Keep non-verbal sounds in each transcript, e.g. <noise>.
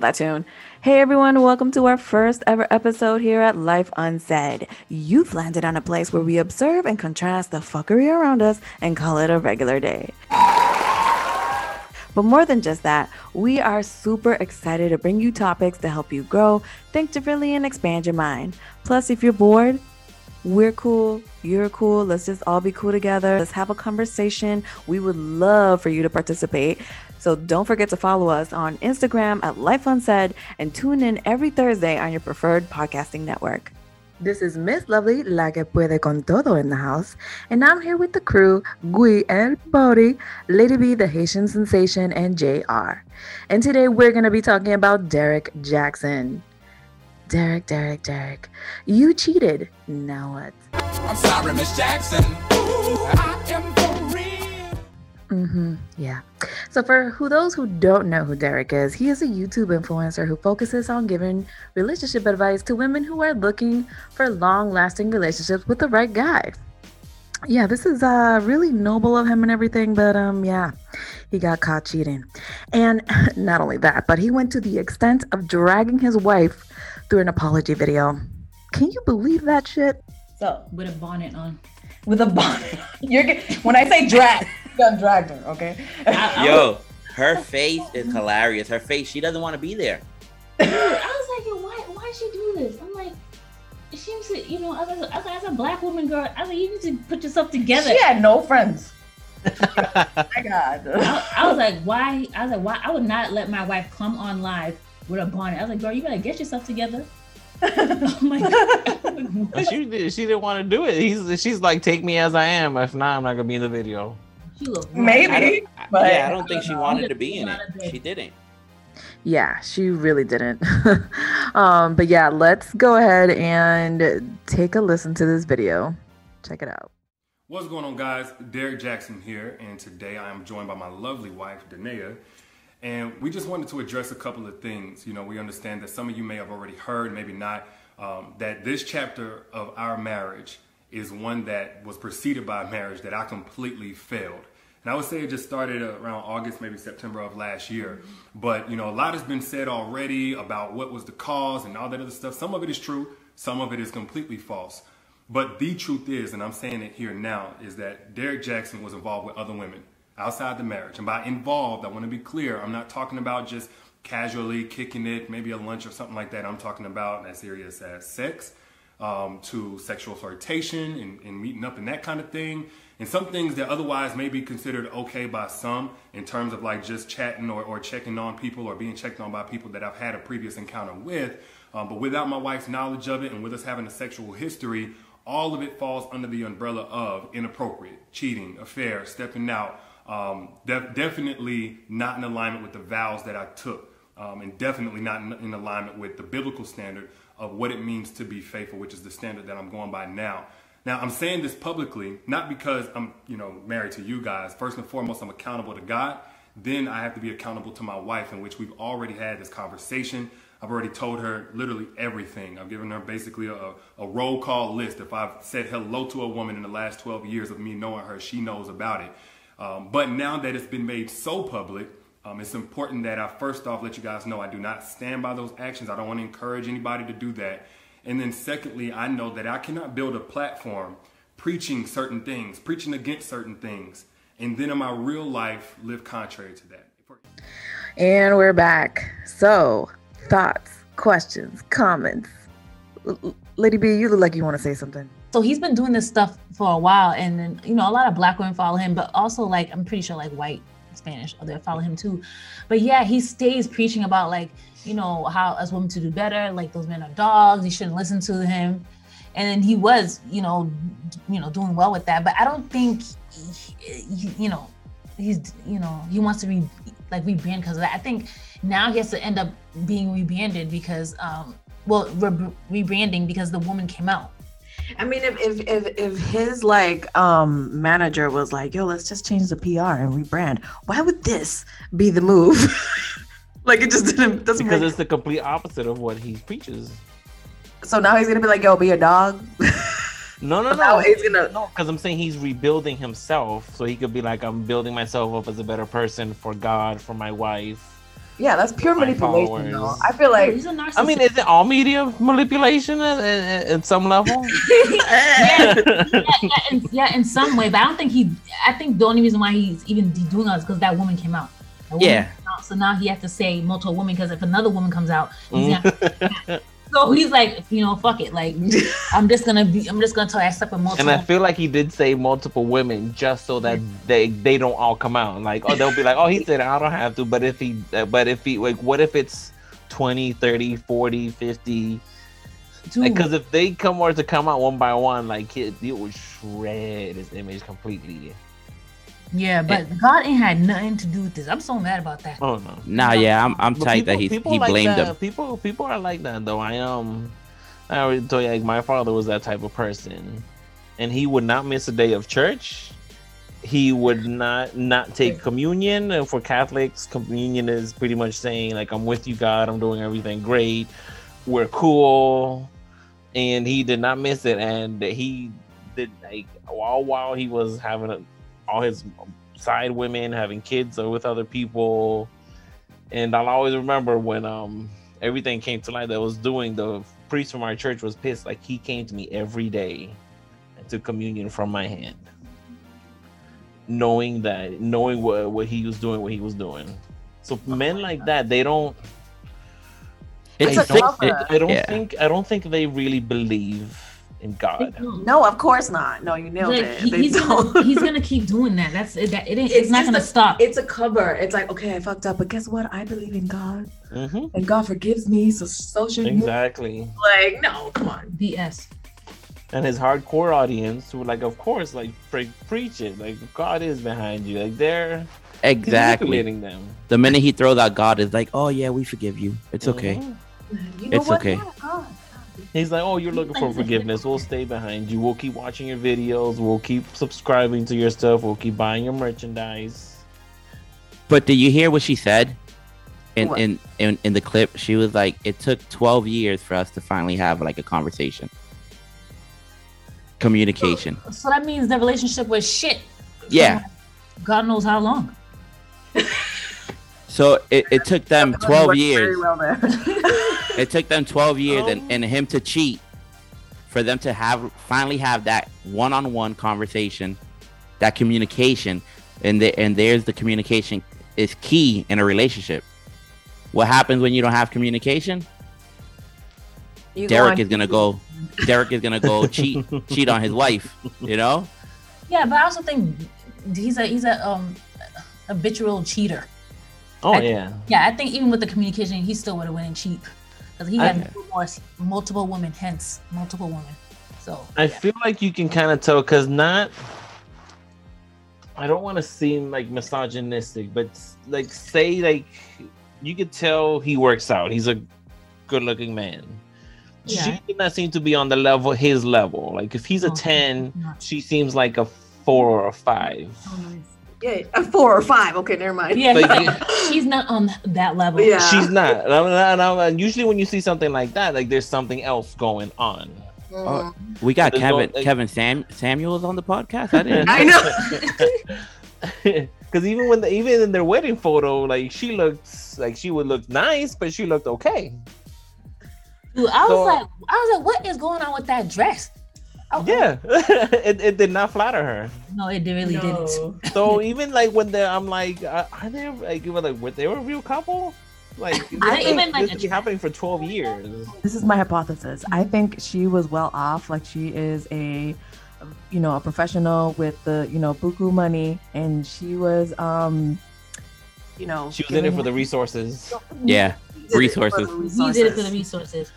That tune. Hey everyone, welcome to our first ever episode here at Life Unsaid. You've landed on a place where we observe and contrast the fuckery around us and call it a regular day. But more than just that, we are super excited to bring you topics to help you grow, think differently, and expand your mind. Plus, if you're bored, we're cool, you're cool, let's just all be cool together. Let's have a conversation. We would love for you to participate. So don't forget to follow us on Instagram at Life Unsaid and tune in every Thursday on your preferred podcasting network. This is Miss Lovely, la que puede con todo in the house, and I'm here with the crew, Gui El Body, Lady B, the Haitian sensation, and JR. And today we're going to be talking about Derek Jackson. Derek, Derek, Derek, you cheated. Now what? I'm sorry, Miss Jackson. Ooh, I am for real. Mm-hmm. Yeah. So for who those who don't know who Derek is, he is a YouTube influencer who focuses on giving relationship advice to women who are looking for long-lasting relationships with the right guy. Yeah, this is uh really noble of him and everything, but um yeah, he got caught cheating. And <laughs> not only that, but he went to the extent of dragging his wife through an apology video. Can you believe that shit? So with a bonnet on. With a bonnet. You're when I say drag, <laughs> you done dragged her, okay? I, I Yo, her face is hilarious. Her face, she doesn't want to be there. Dude, I was like, Yo, why why is she do this? I'm like, it seems to, you know, as a, as a, as a black woman girl, I was like, you need to put yourself together. She had no friends. <laughs> my God. I, I, was like, why? I was like, why? I would not let my wife come on live with a bonnet. I was like, girl, you gotta get yourself together. Oh my god. she she didn't want to do it. He's she's like, take me as I am. If not, I'm not gonna be in the video. Maybe, I but yeah, I don't think she wanted to be in it. She didn't. Yeah, she really didn't. <laughs> um, but yeah, let's go ahead and take a listen to this video. Check it out. What's going on, guys? Derek Jackson here, and today I am joined by my lovely wife, Danae. And we just wanted to address a couple of things. You know, we understand that some of you may have already heard, maybe not, um, that this chapter of our marriage is one that was preceded by a marriage that I completely failed. And I would say it just started around August, maybe September of last year. But, you know, a lot has been said already about what was the cause and all that other stuff. Some of it is true, some of it is completely false. But the truth is, and I'm saying it here now, is that Derek Jackson was involved with other women outside the marriage. And by involved, I want to be clear, I'm not talking about just casually kicking it, maybe a lunch or something like that. I'm talking about as serious as sex, um, to sexual flirtation and, and, meeting up and that kind of thing. And some things that otherwise may be considered okay by some in terms of like just chatting or, or checking on people or being checked on by people that I've had a previous encounter with. Um, but without my wife's knowledge of it and with us having a sexual history, all of it falls under the umbrella of inappropriate, cheating, affair, stepping out, um, def- definitely not in alignment with the vows that I took, um, and definitely not in, in, alignment with the biblical standard of what it means to be faithful, which is the standard that I'm going by now. Now, I'm saying this publicly, not because I'm, you know, married to you guys. First and foremost, I'm accountable to God. Then I have to be accountable to my wife, in which we've already had this conversation. I've already told her literally everything. I've given her basically a, a roll call list. If I've said hello to a woman in the last 12 years of me knowing her, she knows about it. Um, but now that it's been made so public, um, it's important that I first off let you guys know I do not stand by those actions. I don't want to encourage anybody to do that. And then secondly, I know that I cannot build a platform preaching certain things, preaching against certain things, and then in my real life live contrary to that. And we're back. So, thoughts, questions, comments. Lady B, you look like you want to say something. So he's been doing this stuff for a while, and then you know a lot of black women follow him, but also like I'm pretty sure like white Spanish they follow him too. But yeah, he stays preaching about like you know how as women to do better, like those men are dogs, you shouldn't listen to him, and then he was you know you know doing well with that. But I don't think he, you know he's you know he wants to be like rebrand because of that. I think now he has to end up being rebranded because um well re- rebranding because the woman came out I mean, if if if if his like um manager was like, "Yo, let's just change the PR and rebrand," why would this be the move? <laughs> like it just didn't doesn't because make... it's the complete opposite of what he preaches. So now he's gonna be like, "Yo, be a dog." No, no, <laughs> no. He's gonna no, because I'm saying he's rebuilding himself, so he could be like, "I'm building myself up as a better person for God, for my wife." Yeah, that's pure My manipulation. Though. I feel Like, like he's a narcissist. I mean, is it all media manipulation at, at, at some level? yeah, <laughs> yeah, in, yeah, in some way, but I don't think he. I think the only reason why he's even doing that is because that woman came out. Woman Yeah. came out, so now he has to say multiple women because if another woman comes out, he's Mm. gonna, <laughs> so he's like, you know, fuck it. Like, <laughs> I'm just gonna be. I'm just gonna tell you I slept with multiple. And I feel like he did say multiple women just so that they they don't all come out. Like, oh, they'll be like, oh, he said I don't have to. But if he, uh, but if he, like, what if it's 20, 30, 40, 50? Dude, Because if they come were to come out one by one, like, it, it would shred his image completely. Yeah, but God ain't had nothing to do with this. I'm so mad about that. Oh no. Nah, yeah, I'm I'm But tight that he people he like blamed that. him. People people are like that though. I um I already told you like my father was that type of person. And he would not miss a day of church. He would not not take communion. And for Catholics, communion is pretty much saying like I'm with you, God, I'm doing everything great. We're cool. And he did not miss it. And he did like all while he was having a, all his side women having kids or with other people and I'll always remember when um everything came to light that I was doing. The priest from our church was pissed. Like he came to me every day and took communion from my hand, knowing that, knowing what what he was doing, what he was doing. So men like that, they don't. It's I a don't, cover. I don't Yeah. think I don't think they really believe in God. no, of course not. No, you nailed Like, it. he- he's gonna he's gonna <laughs> keep doing that. That's it. That, it it's, It's not gonna a- stop. It's a cover. It's like, okay, I fucked up, but guess what? I believe in God, hmm and God forgives me. So so should you. Exactly. Like, no, come on. BS. and his hardcore audience who like, of course, like pre- preach it, like God is behind you, like they're Exactly. manipulating them. The minute he throws out God, is like, oh yeah, we forgive you. It's okay. Mhm. You know It's what? okay. Yeah, God. He's like, oh, you're looking for forgiveness. We'll stay behind you. We'll keep watching your videos. We'll keep subscribing to your stuff. We'll keep buying your merchandise. But did you hear what she said? In, What? in in in the clip, she was like, "It took 12 years for us to finally have like a conversation, communication." So that means the relationship was shit. Yeah. God knows how long. <laughs> So it, it took them 12 years. Well. <laughs> It took them 12 years and, Oh. and him to cheat for them to have finally have that one-on-one conversation, that communication, and the, and there's the communication is key in a relationship. What happens when you don't have communication? You Derek on is gonna go. Derek is gonna go <laughs> cheat cheat on his wife. You know. Yeah, but I also think he's a he's a um habitual cheater. Oh I- yeah, Yeah, I think even with the communication, he still would have went in cheap because he had I- multiple, women, hence multiple women. So I yeah. feel like you can kind of tell because not. I don't want to seem like misogynistic, but like say like you could tell he works out. He's a good-looking man. Yeah. She did not seem to be on the level his level. Like if he's a Oh, ten, she seems like a four or a five. Oh, Yeah, a four or five. Okay, never mind. Yeah, Like, <laughs> he's not on that level. Yeah. She's not. And I'm- and I'm- and usually when you see something like that, like there's something else going on. Mm. We got There's Kevin no- like- Kevin Sam Samuels on the podcast. I didn't. I know. <laughs> know. Because even when the, even in their wedding photo, like she looks like she would look nice, but she looked okay. Dude, I was So- like, I was like, what is going on with that dress? I- Yeah, <laughs> it, it did not flatter her. No, it really didn't. So even like when they, I'm like, uh, are they like, you were like, were they a real couple? Like, this, <laughs> I this- even, like, this has been happening for 12 years. This is my hypothesis. I think she was well off. Like she is a, you know, a professional with the, you know, buku money, and she was, um, you know, She was in it for the resources. <laughs> Yeah. He did it for Resources. the He did it for the resources.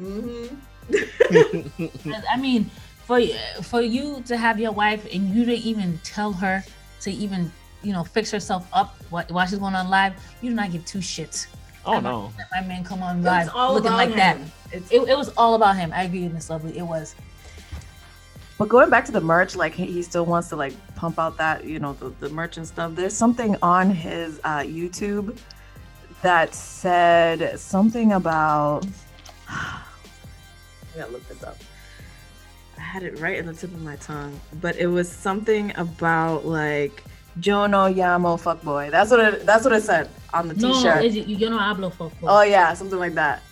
Mhm. I mean, for for you to have your wife and you to even tell her to even you know fix herself up while, while she's going on live, you do not give two shits. Oh no. My man come on It's live all looking about like that. him. It's It, it was all about him. I agree with Miss Lovely. It was. But going back to the merch, like he, he still wants to like pump out that, you know, the, the merch and stuff. There's something on his uh, YouTube that said something about. I gotta look this up. I had it right in the tip of my tongue, but it was something about like Jono Yamo fuckboy. That's what it. That's what it said on the No, t-shirt. No, is it, yo no hablo fofo. oh yeah, something like that.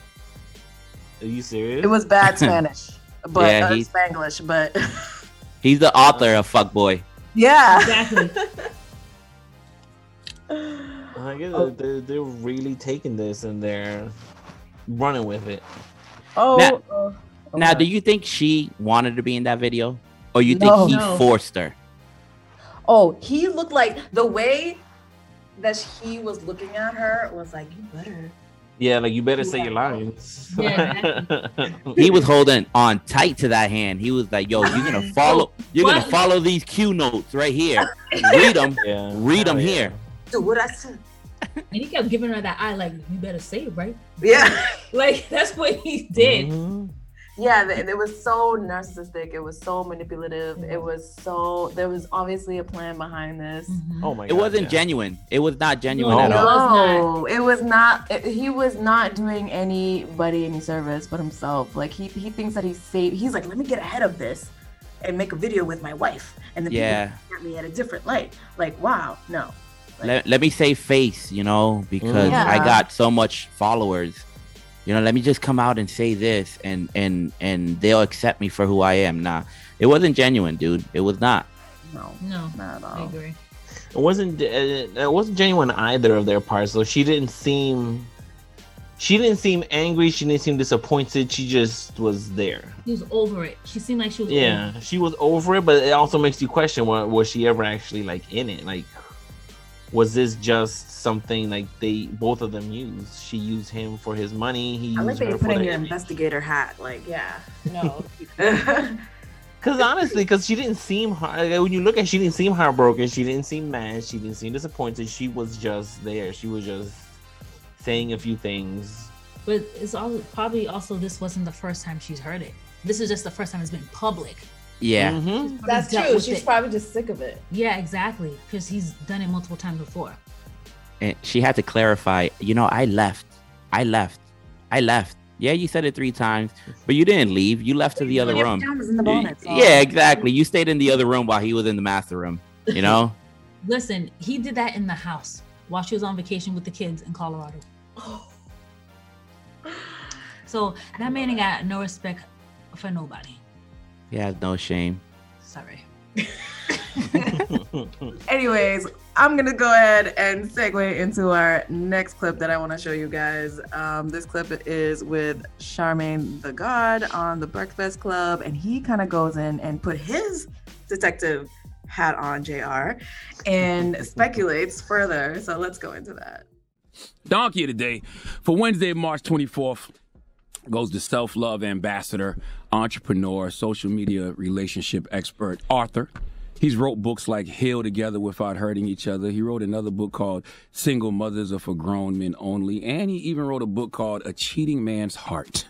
Are you serious? It was bad <laughs> Spanish, but Yeah, uh, he's- Spanglish, but <laughs> He's the author of Fuckboy. yeah. Exactly. I guess Oh. they're, they're really taking this and they're running with it. Oh. Now- oh, Now, do you think she wanted to be in that video, or you think No. he No. forced her? Oh, he looked like the way that he was looking at her was like, you better. Yeah, like you better say Yeah. your lines. Yeah, <laughs> He was holding on tight to that hand. He was like, "Yo, you're gonna follow. You're gonna follow these cue notes right here. <laughs> Read them. yeah. Read them Hell yeah. here." Do what I said. and he kept giving her that eye, like, you better say it, right? Yeah. <laughs> Like, that's what he did. Mhm. Yeah, th- it was so narcissistic. It was so manipulative. It was so. There was obviously a plan behind this. Mhm. Oh my god. It wasn't yeah. genuine. It was not genuine No. at all. No. No, it was not. it- he was not doing anybody any service but himself. Like he he thinks that he's safe. He's like, let me get ahead of this, and make a video with my wife, and then Yeah. people at me at a different light. Like, wow, no. Let, let me save face, you know, because Yeah. I got so much followers. You know, let me just come out and say this, and and and they'll accept me for who I am. Nah, it wasn't genuine, dude. It was not. No, No, not at I all. agree. It wasn't. uh, It wasn't genuine either of their parts. So she didn't seem. She didn't seem angry. She didn't seem disappointed. She just was there. He was over it. She seemed like she was over Yeah, she was over it, but it also makes you question: wa- Was she ever actually like in it? Like, was this just something like they both of them used? She used him for his money. He I like that you for put in your image. investigator hat. Like, yeah, No. <laughs> Because honestly, because she didn't seem heart- like, when you look at, she didn't seem heartbroken. She didn't seem mad. She didn't seem disappointed. She was just there. She was just saying a few things. But it's all probably also this wasn't the first time she's heard it. This is just the first time it's been public. Yeah, Mhm. That's true. She's it. probably just sick of it. Yeah, exactly. Because he's done it multiple times before. and she had to clarify. You know, I left. I left. I left. Yeah, you said it three times, but you didn't leave. You left to the other room. the bonnet, so- Yeah, exactly. You stayed in the other room while he was in the master room. You know. <laughs> Listen, he did that in the house while she was on vacation with the kids in Colorado. <gasps> So that man ain't got no respect for nobody. He has no shame. Sorry. <laughs> Anyways, I'm gonna go ahead and segue into our next clip that I want to show you guys. Um, this clip is with Charlamagne the God on the Breakfast Club, and he kind of goes in and put his detective hat on, Jr. and <laughs> speculates further. So let's go into that. Donkey of the day for Wednesday, March 24th goes to self love ambassador, entrepreneur, social media relationship expert, Arthur. He's wrote books like Heal Together Without Hurting Each Other. He wrote another book called Single Mothers Are for Grown Men Only. And he even wrote a book called A Cheating Man's Heart,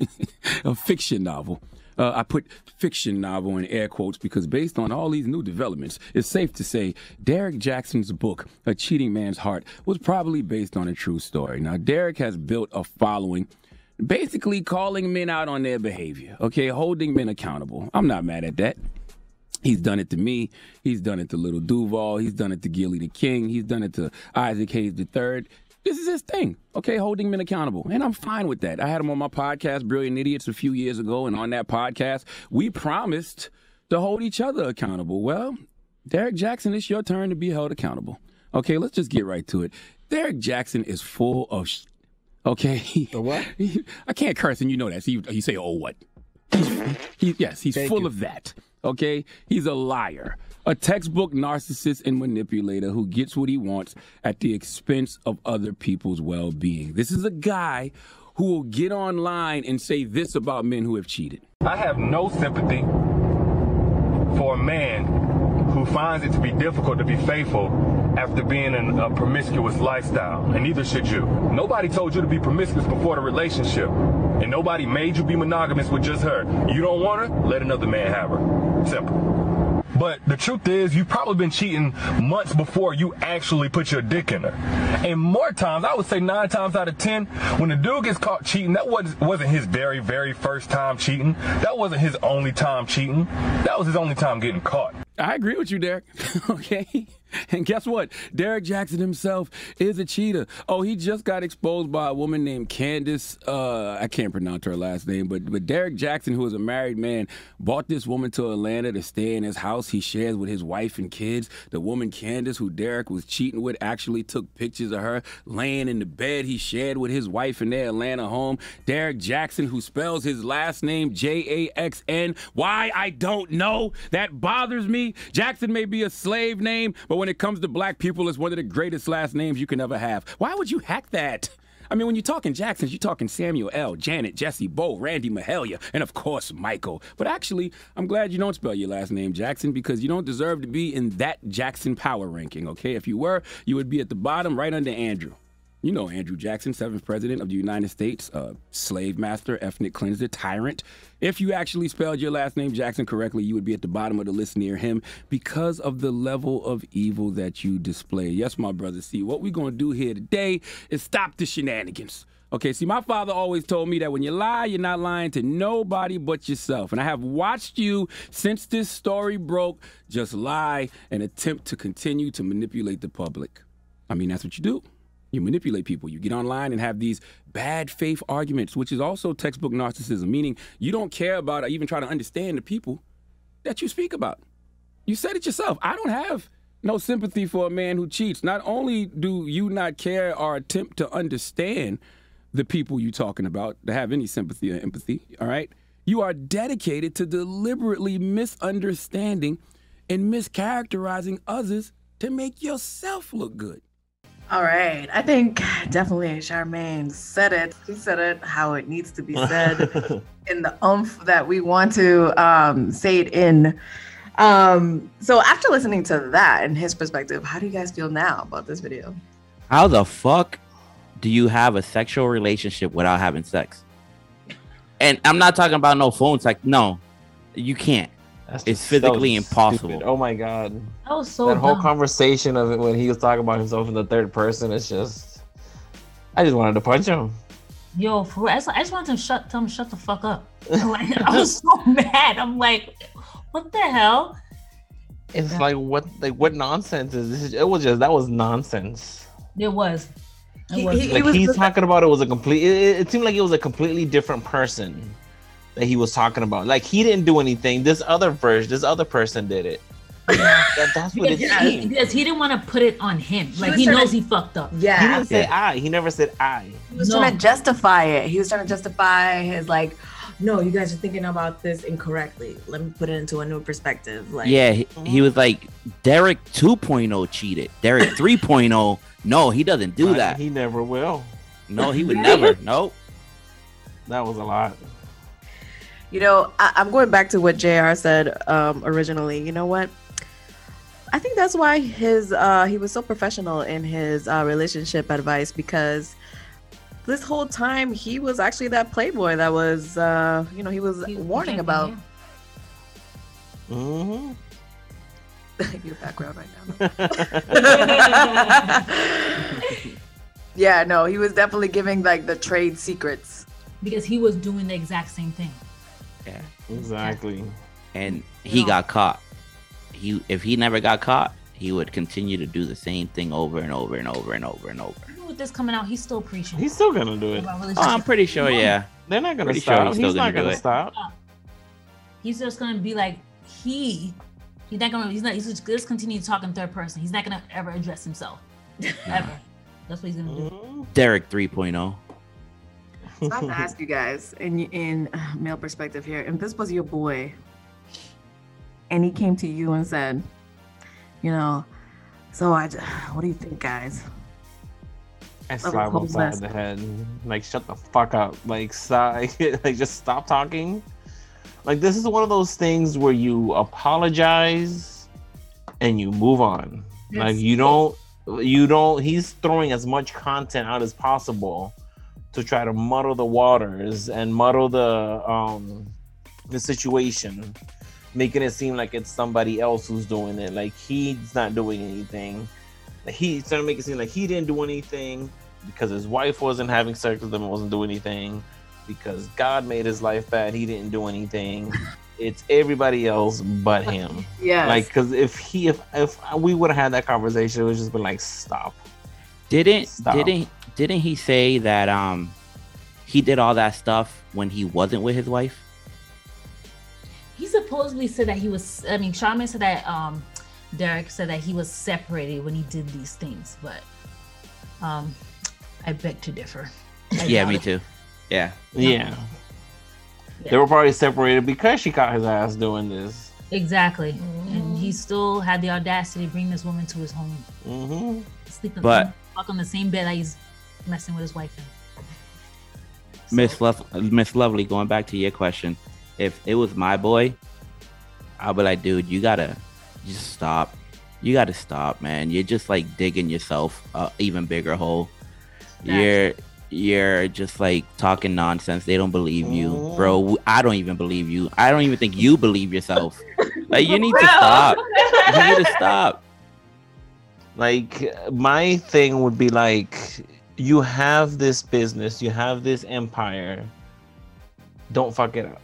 <laughs> a fiction novel. Uh, I put fiction novel in air quotes because based on all these new developments, it's safe to say Derek Jackson's book, A Cheating Man's Heart, was probably based on a true story. Now, Derek has built a following basically calling men out on their behavior, okay, holding men accountable. I'm not mad at that. He's done it to me. He's done it to Lil Duval. He's done it to Gillie the King. He's done it to Isaac Hayes III. This is his thing, okay, holding men accountable. And I'm fine with that. I had him on my podcast, Brilliant Idiots, a few years ago. And on that podcast, we promised to hold each other accountable. Well, Derek Jackson, it's your turn to be held accountable. Okay, let's just get right to it. Derek Jackson is full of Okay. what? <laughs> I can't curse, and you know that. So you, you say, "Oh, what?" He's, he, yes, he's full of that. Okay, he's a liar, a textbook narcissist and manipulator who gets what he wants at the expense of other people's well-being. This is a guy who will get online and say this about men who have cheated. I have no sympathy for a man who finds it to be difficult to be faithful after being in a promiscuous lifestyle, and neither should you. Nobody told you to be promiscuous before the relationship, and nobody made you be monogamous with just her. You don't want her? Let another man have her. Simple. But the truth is, you've probably been cheating months before you actually put your dick in her. And more times, I would say nine times out of ten, when the dude gets caught cheating, that was, wasn't his very, very first time cheating. That wasn't his only time cheating. That was his only time getting caught. I agree with you, Derek. <laughs> okay. And guess what? Derek Jackson himself is a cheater. Oh, he just got exposed by a woman named Candace. Uh, I can't pronounce her last name, but but Derek Jackson, who is a married man, bought this woman to Atlanta to stay in his house. He shares with his wife and kids. The woman Candace, who Derek was cheating with, actually took pictures of her laying in the bed he shared with his wife in their Atlanta home. Derek Jackson, who spells his last name J A X N. Why I don't know. That bothers me. Jackson may be a slave name, but when it comes to black people, it's one of the greatest last names you can ever have. Why would you hack that? I mean, when you're talking Jacksons, you're talking Samuel L., Janet, Jesse, Bo, Randy Mahalia, and of course, Michael. But actually, I'm glad you don't spell your last name Jackson because you don't deserve to be in that Jackson power ranking, okay? If you were, you would be at the bottom right under Andrew. You know Andrew Jackson, seventh president of the United States, uh, slave master, ethnic cleanser, tyrant. If you actually spelled your last name Jackson correctly, you would be at the bottom of the list near him because of the level of evil that you display. Yes, my brother. See, what we're going to do here today is stop the shenanigans. Okay, see, my father always told me that when you lie, you're not lying to nobody but yourself. And I have watched you since this story broke just lie and attempt to continue to manipulate the public. I mean, that's what you do. You manipulate people. You get online and have these bad faith arguments, which is also textbook narcissism, meaning you don't care about or even try to understand the people that you speak about. You said it yourself. I don't have no sympathy for a man who cheats. Not only do you not care or attempt to understand the people you're talking about, to have any sympathy or empathy, all right? You are dedicated to deliberately misunderstanding and mischaracterizing others to make yourself look good. All right. I think definitely Charmaine said it. She said it how it needs to be said <laughs> in the umph that we want to um, say it in. Um, so after listening to that and his perspective, how do you guys feel now about this video? How the fuck do you have a sexual relationship without having sex? And I'm not talking about no phone sex. No, you can't. That's It's physically so impossible. stupid. Oh my god. That was so that whole conversation of it when he was talking about himself in the third person. It's just I just wanted to punch him. Yo, for real, I just, I just wanted to shut tell him shut the fuck up. <laughs> Like, I was so <laughs> mad. I'm like, what the hell? It's Yeah. like what like what nonsense is this? It was just that was nonsense. It was. It He- was. he- Like was- he's talking about it was a complete it, it- it seemed like it was a completely different person that he was talking about. Like he didn't do anything. This other version, this other person did it. That, that's what it because, seemed. because he didn't want to put it on him. He Like was he trying to- knows he fucked up. Yeah. He Yeah. didn't say I. He never said I. He was No. trying to justify it. He was trying to justify his like, no, you guys are thinking about this incorrectly. Let me put it into a new perspective. Like, yeah, he, he was like Derek 2.0 cheated. Derek <laughs> 3.0, no, he doesn't do Right? that. He never will. No, he would never. <laughs> Nope. That was a lot. You know, I, I'm going back to what JR said um, originally. You know what? I think that's why his uh, he was so professional in his uh, relationship advice because this whole time he was actually that playboy that was uh, you know he was He- he warning came about from hmm <laughs> your background right now. <laughs> <laughs> yeah, no, he was definitely giving like the trade secrets. because he was doing the exact same thing. Yeah. exactly. And he No. got caught. He if he never got caught, he would continue to do the same thing over and over and over and over and over. Even with this coming out, he's still preaching. He's still gonna do it. Oh, I'm pretty sure, yeah. They're not gonna Pretty sure stop. he's he's still not gonna do gonna it. stop. He's just gonna be like he. He's not gonna. He's not. He's just, just continue to talk in third person. He's not gonna ever address himself. <laughs> ever. That's what he's gonna do. Mhm. Derek oh. 3.0. So I have to ask you guys, in in uh, male perspective here, if this was your boy, and he came to you and said, you know, so I, what do you think, guys? I slap him upside the head. Like, shut the fuck up. Like, stop. <laughs> like, just stop talking. Like, this is one of those things where you apologize and you move on. Like, you don't, you don't. He's throwing as much content out as possible to try to muddle the waters and muddle the um the situation, making it seem like it's somebody else who's doing it. Like, he's not doing anything he's trying to make it seem like he didn't do anything because his wife wasn't having sex with him wasn't doing anything because God made his life bad. He didn't do anything. <laughs> it's everybody else but him. yeah. Like, because if he, if if we would have had that conversation, it would just been like, stop. Didn't Stop. didn't didn't he say that um he did all that stuff when he wasn't with his wife? He supposedly said that he was. I mean, Charlamagne said that. Um, Derek said that he was separated when he did these things, but um, I beg to differ. I yeah, me it. too. Yeah. Yeah. They were probably separated because she caught his ass doing this. Exactly, and he still had the audacity to bring this woman to his home, Mm-hmm. sleep But- fuck on the same bed that he's messing with his wife in. Miss Love, Miss Lovely, going back to your question, if it was my boy, I'll be like, dude, you gotta just stop. You gotta stop, man. You're just like digging yourself a even bigger hole. You're you're just like talking nonsense. They don't believe you, bro. Oh. I don't even believe you. I don't even think you believe yourself. Like you need to stop. You need to stop. Like my thing would be like, you have this business, you have this empire. Don't fuck it up.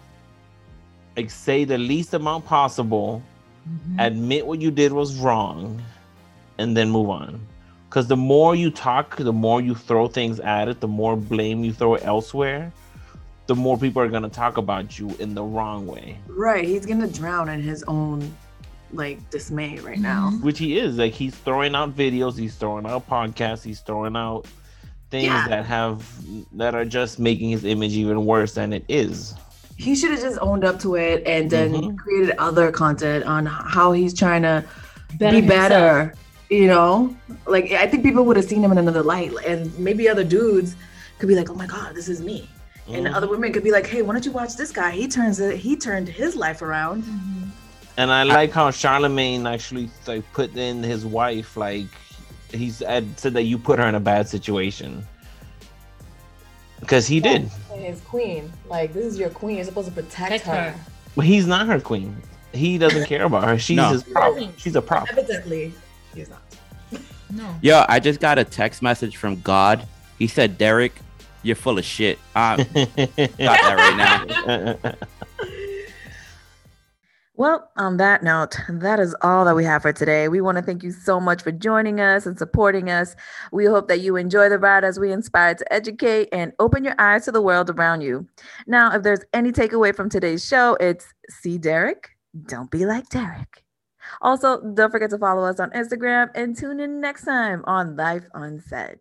Like say the least amount possible. Mhm. admit what you did was wrong and then move on because the more you talk the more you throw things at it the more blame you throw elsewhere the more people are going to talk about you in the wrong way right. He's gonna drown in his own like dismay right now. Mhm. which he is like he's throwing out videos he's throwing out podcasts he's throwing out things Yeah. that have that are just making his image even worse than it is He should have just owned up to it and then Mhm. created other content on how he's trying to Better be himself. better. You know, like I think people would have seen him in another light, and maybe other dudes could be like, "Oh my God, this is me," and Mhm. other women could be like, "Hey, why don't you watch this guy? He turns it. He turned his life around." Mhm. And I like how Charlamagne actually like put in his wife, like he's had said that you put her in a bad situation. Because he did. His queen, like this is your queen. You're supposed to protect Protect her. But he's not her queen. He doesn't care about her. She's No. his prop. She's a prop. Evidently, he's not. No. Yo, I just got a text message from God. He said, Derek, you're full of shit. Uh, <laughs> got that right now. <laughs> Well, on that note, that is all that we have for today. We want to thank you so much for joining us and supporting us. We hope that you enjoy the ride as we inspire to educate and open your eyes to the world around you. Now, if there's any takeaway from today's show, it's see Derek, don't be like Derek. Also, don't forget to follow us on Instagram and tune in next time on Life Unsaid.